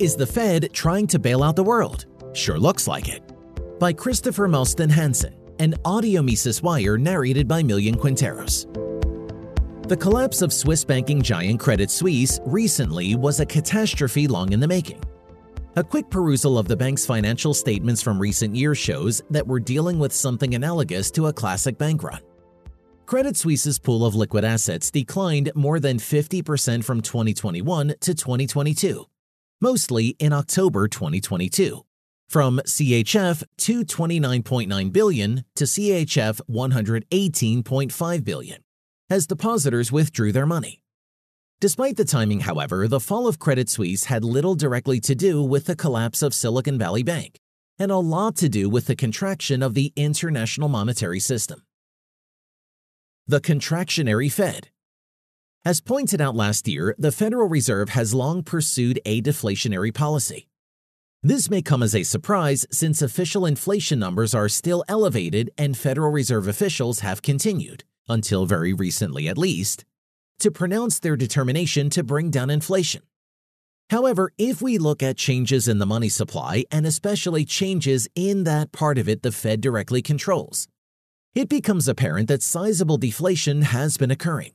Is the Fed trying to bail out the world? Sure looks like it. By Kristoffer Mousten Hansen, an audio Mises Wire narrated by Millian Quinteros. The collapse of Swiss banking giant Credit Suisse recently was a catastrophe long in the making. A quick perusal of the bank's financial statements from recent years shows that we're dealing with something analogous to a classic bank run. Credit Suisse's pool of liquid assets declined more than 50% from 2021 to 2022, mostly in October 2022, from CHF 229.9 billion to CHF 118.5 billion, as depositors withdrew their money. Despite the timing, however, the fall of Credit Suisse had little directly to do with the collapse of Silicon Valley Bank, and a lot to do with the contraction of the international monetary system. The contractionary Fed as pointed out last year, the Federal Reserve has long pursued a deflationary policy. This may come as a surprise since official inflation numbers are still elevated and Federal Reserve officials have continued, until very recently at least, to pronounce their determination to bring down inflation. However, if we look at changes in the money supply and especially changes in that part of it the Fed directly controls, it becomes apparent that sizable deflation has been occurring.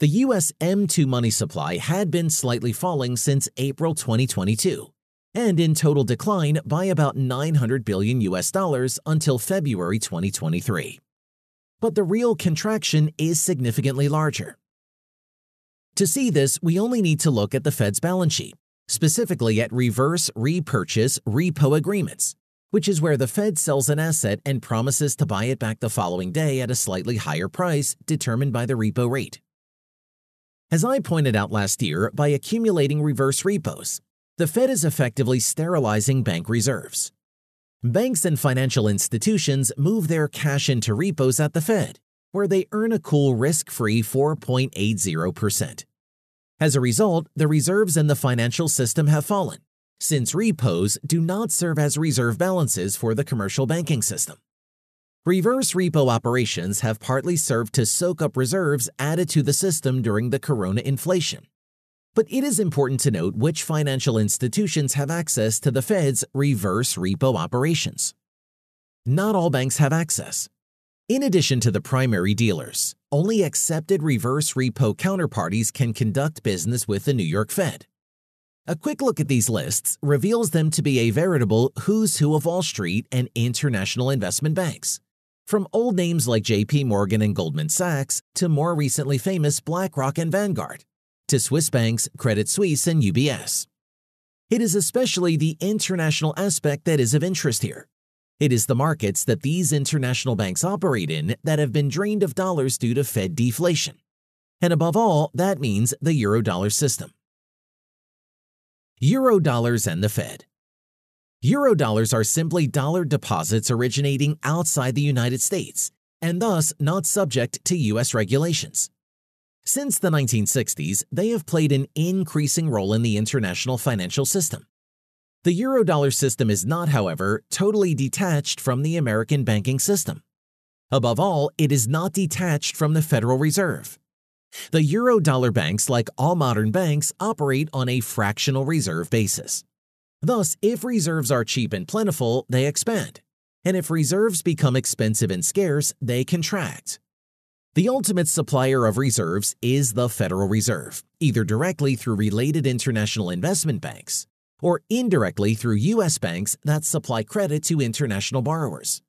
The US M2 money supply had been slightly falling since April 2022 and in total decline by about 900 billion US dollars until February 2023. But the real contraction is significantly larger. To see this, we only need to look at the Fed's balance sheet, specifically at reverse repurchase repo agreements, which is where the Fed sells an asset and promises to buy it back the following day at a slightly higher price determined by the repo rate. As I pointed out last year, by accumulating reverse repos, the Fed is effectively sterilizing bank reserves. Banks and financial institutions move their cash into repos at the Fed, where they earn a cool risk free 4.80%. As a result, the reserves in the financial system have fallen, since repos do not serve as reserve balances for the commercial banking system. Reverse repo operations have partly served to soak up reserves added to the system during the corona inflation. But it is important to note which financial institutions have access to the Fed's reverse repo operations. Not all banks have access. In addition to the primary dealers, only accepted reverse repo counterparties can conduct business with the New York Fed. A quick look at these lists reveals them to be a veritable who's who of Wall Street and international investment banks from old names like JP Morgan and Goldman Sachs to more recently famous BlackRock and Vanguard, to Swiss banks, Credit Suisse, and UBS. It is especially the international aspect that is of interest here. It is the markets that these international banks operate in that have been drained of dollars due to Fed deflation. And above all, that means the Eurodollar system. Eurodollars and the Fed. Eurodollars are simply dollar deposits originating outside the United States and thus not subject to U.S. regulations. Since the 1960s, they have played an increasing role in the international financial system. The Eurodollar system is not, however, totally detached from the American banking system. Above all, it is not detached from the Federal Reserve. The Eurodollar banks, like all modern banks, operate on a fractional reserve basis. Thus, if reserves are cheap and plentiful, they expand. And if reserves become expensive and scarce, they contract. The ultimate supplier of reserves is the Federal Reserve, either directly through related international investment banks or indirectly through U.S. banks that supply credit to international borrowers.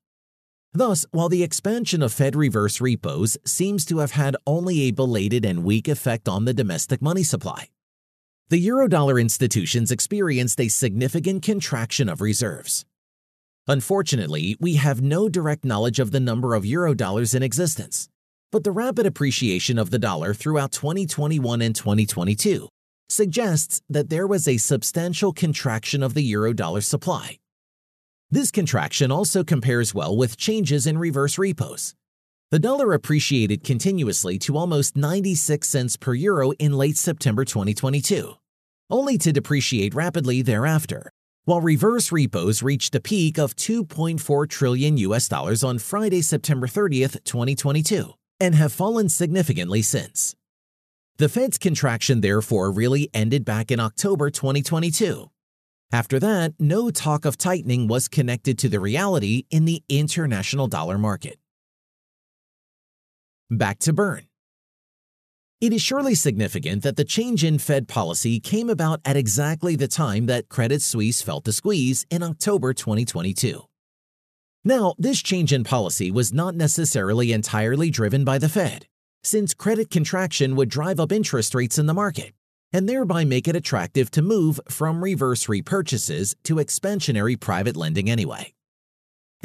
Thus, while the expansion of Fed reverse repos seems to have had only a belated and weak effect on the domestic money supply, the Eurodollar institutions experienced a significant contraction of reserves. Unfortunately, we have no direct knowledge of the number of Eurodollars in existence, but the rapid appreciation of the dollar throughout 2021 and 2022 suggests that there was a substantial contraction of the Eurodollar supply. This contraction also compares well with changes in reverse repos. The dollar appreciated continuously to almost 96 cents per euro in late September 2022, only to depreciate rapidly thereafter, while reverse repos reached a peak of 2.4 trillion US dollars on Friday, September 30th, 2022, and have fallen significantly since. The Fed's contraction therefore really ended back in October 2022, After that, no talk of tightening was connected to the reality in the international dollar market. Back to Bern. It is surely significant that the change in Fed policy came about at exactly the time that Credit Suisse felt the squeeze in October 2022. Now, this change in policy was not necessarily entirely driven by the Fed, since credit contraction would drive up interest rates in the market and thereby make it attractive to move from reverse repurchases to expansionary private lending anyway.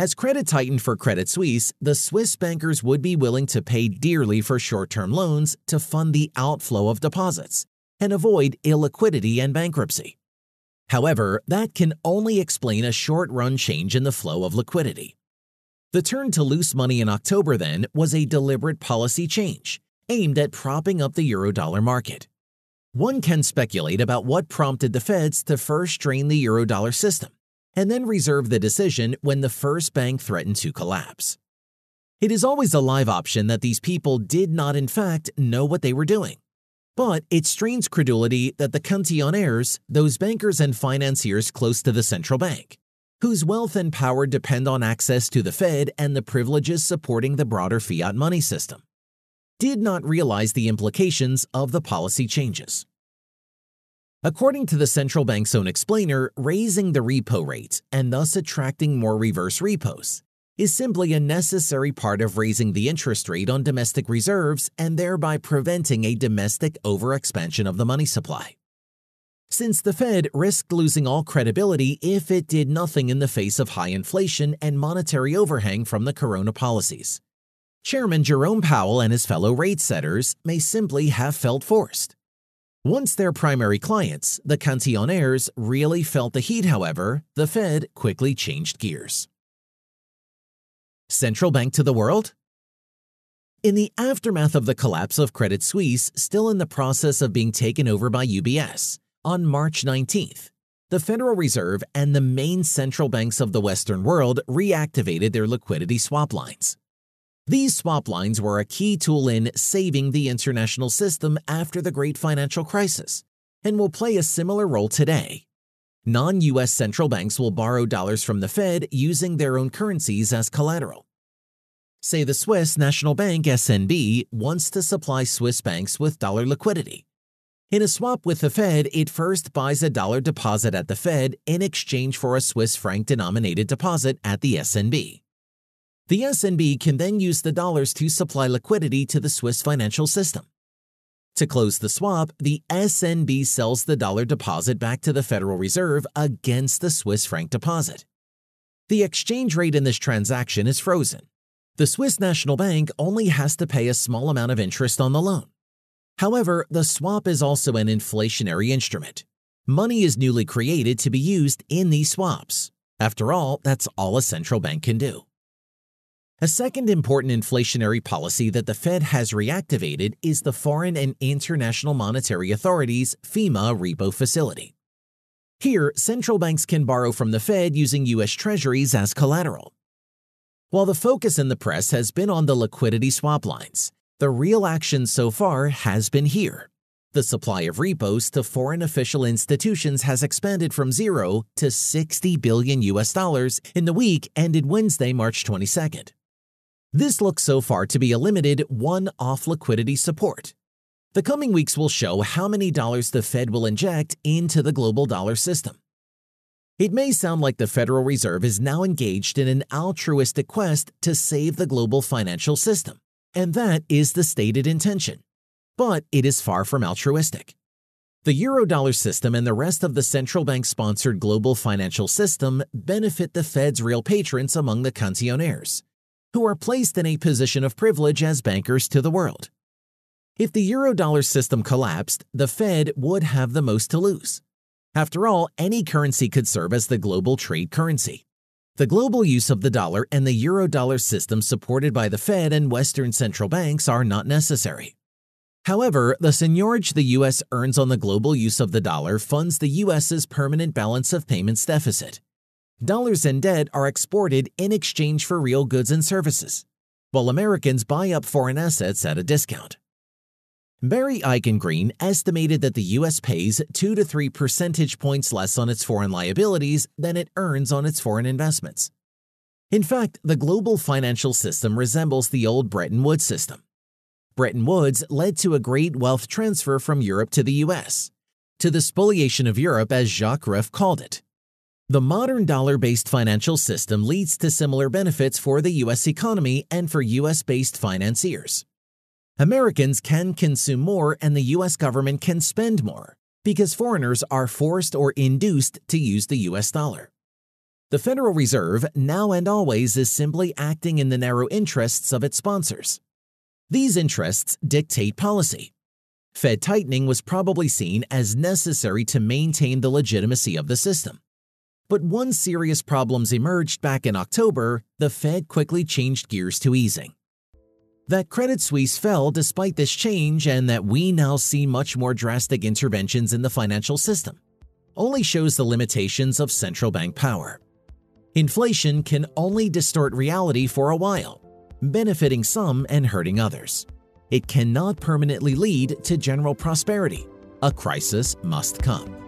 As credit tightened for Credit Suisse, the Swiss bankers would be willing to pay dearly for short term loans to fund the outflow of deposits and avoid illiquidity and bankruptcy. However, that can only explain a short run change in the flow of liquidity. The turn to loose money in October, then, was a deliberate policy change aimed at propping up the eurodollar market. One can speculate about what prompted the feds to first drain the eurodollar system and then reserve the decision when the first bank threatened to collapse. It is always a live option that these people did not, in fact, know what they were doing. But it strains credulity that the cantillionaires, those bankers and financiers close to the central bank, whose wealth and power depend on access to the Fed and the privileges supporting the broader fiat money system, did not realize the implications of the policy changes. According to the central bank's own explainer, raising the repo rate and thus attracting more reverse repos is simply a necessary part of raising the interest rate on domestic reserves and thereby preventing a domestic overexpansion of the money supply. Since the Fed risked losing all credibility if it did nothing in the face of high inflation and monetary overhang from the corona policies. Chairman Jerome Powell and his fellow rate setters may simply have felt forced. Once their primary clients, the cantillionaires, really felt the heat, however, the Fed quickly changed gears. Central bank to the world? In the aftermath of the collapse of Credit Suisse, still in the process of being taken over by UBS, on March 19th, the Federal Reserve and the main central banks of the Western world reactivated their liquidity swap lines. These swap lines were a key tool in saving the international system after the great financial crisis and will play a similar role today. Non US central banks will borrow dollars from the Fed using their own currencies as collateral. Say the Swiss National Bank SNB wants to supply Swiss banks with dollar liquidity. In a swap with the Fed, it first buys a dollar deposit at the Fed in exchange for a Swiss franc denominated deposit at the SNB. The SNB can then use the dollars to supply liquidity to the Swiss financial system. To close the swap, the SNB sells the dollar deposit back to the Federal Reserve against the Swiss franc deposit. The exchange rate in this transaction is frozen. The Swiss National Bank only has to pay a small amount of interest on the loan. However, the swap is also an inflationary instrument. Money is newly created to be used in these swaps. After all, that's all a central bank can do. A second important inflationary policy that the Fed has reactivated is the Foreign and International Monetary Authority's FIMA repo facility. Here, central banks can borrow from the Fed using U.S. Treasuries as collateral. While the focus in the press has been on the liquidity swap lines, the real action so far has been here. The supply of repos to foreign official institutions has expanded from zero to 60 billion US dollars in the week ended Wednesday, March 22nd. This looks so far to be a limited one off liquidity support. The coming weeks will show how many dollars the Fed will inject into the global dollar system. It may sound like the Federal Reserve is now engaged in an altruistic quest to save the global financial system, and that is the stated intention. But it is far from altruistic. The Eurodollar system and the rest of the central bank sponsored global financial system benefit the Fed's real patrons among the cantillionaires who are placed in a position of privilege as bankers to the world. If the eurodollar system collapsed, the Fed would have the most to lose. After all, any currency could serve as the global trade currency. The global use of the dollar and the eurodollar system supported by the Fed and Western central banks are not necessary. However, the seigniorage the US earns on the global use of the dollar funds the US's permanent balance of payments deficit dollars and debt are exported in exchange for real goods and services, while Americans buy up foreign assets at a discount. Barry Eichengreen estimated that the U.S. pays 2 to 3 percentage points less on its foreign liabilities than it earns on its foreign investments. In fact, the global financial system resembles the old Bretton Woods system. Bretton Woods led to a great wealth transfer from Europe to the US, to the spoliation of Europe as Jacques Rueff called it. The modern dollar based financial system leads to similar benefits for the US economy and for US based financiers. Americans can consume more and the US government can spend more because foreigners are forced or induced to use the US dollar. The Federal Reserve, now and always, is simply acting in the narrow interests of its sponsors. These interests dictate policy. Fed tightening was probably seen as necessary to maintain the legitimacy of the system. But one serious problems emerged back in October, the Fed quickly changed gears to easing that Credit Suisse fell despite this change and that we now see much more drastic interventions in the financial system only shows the limitations of central bank power. Inflation can only distort reality for a while, benefiting some and hurting others. It cannot permanently lead to general prosperity. A crisis must come.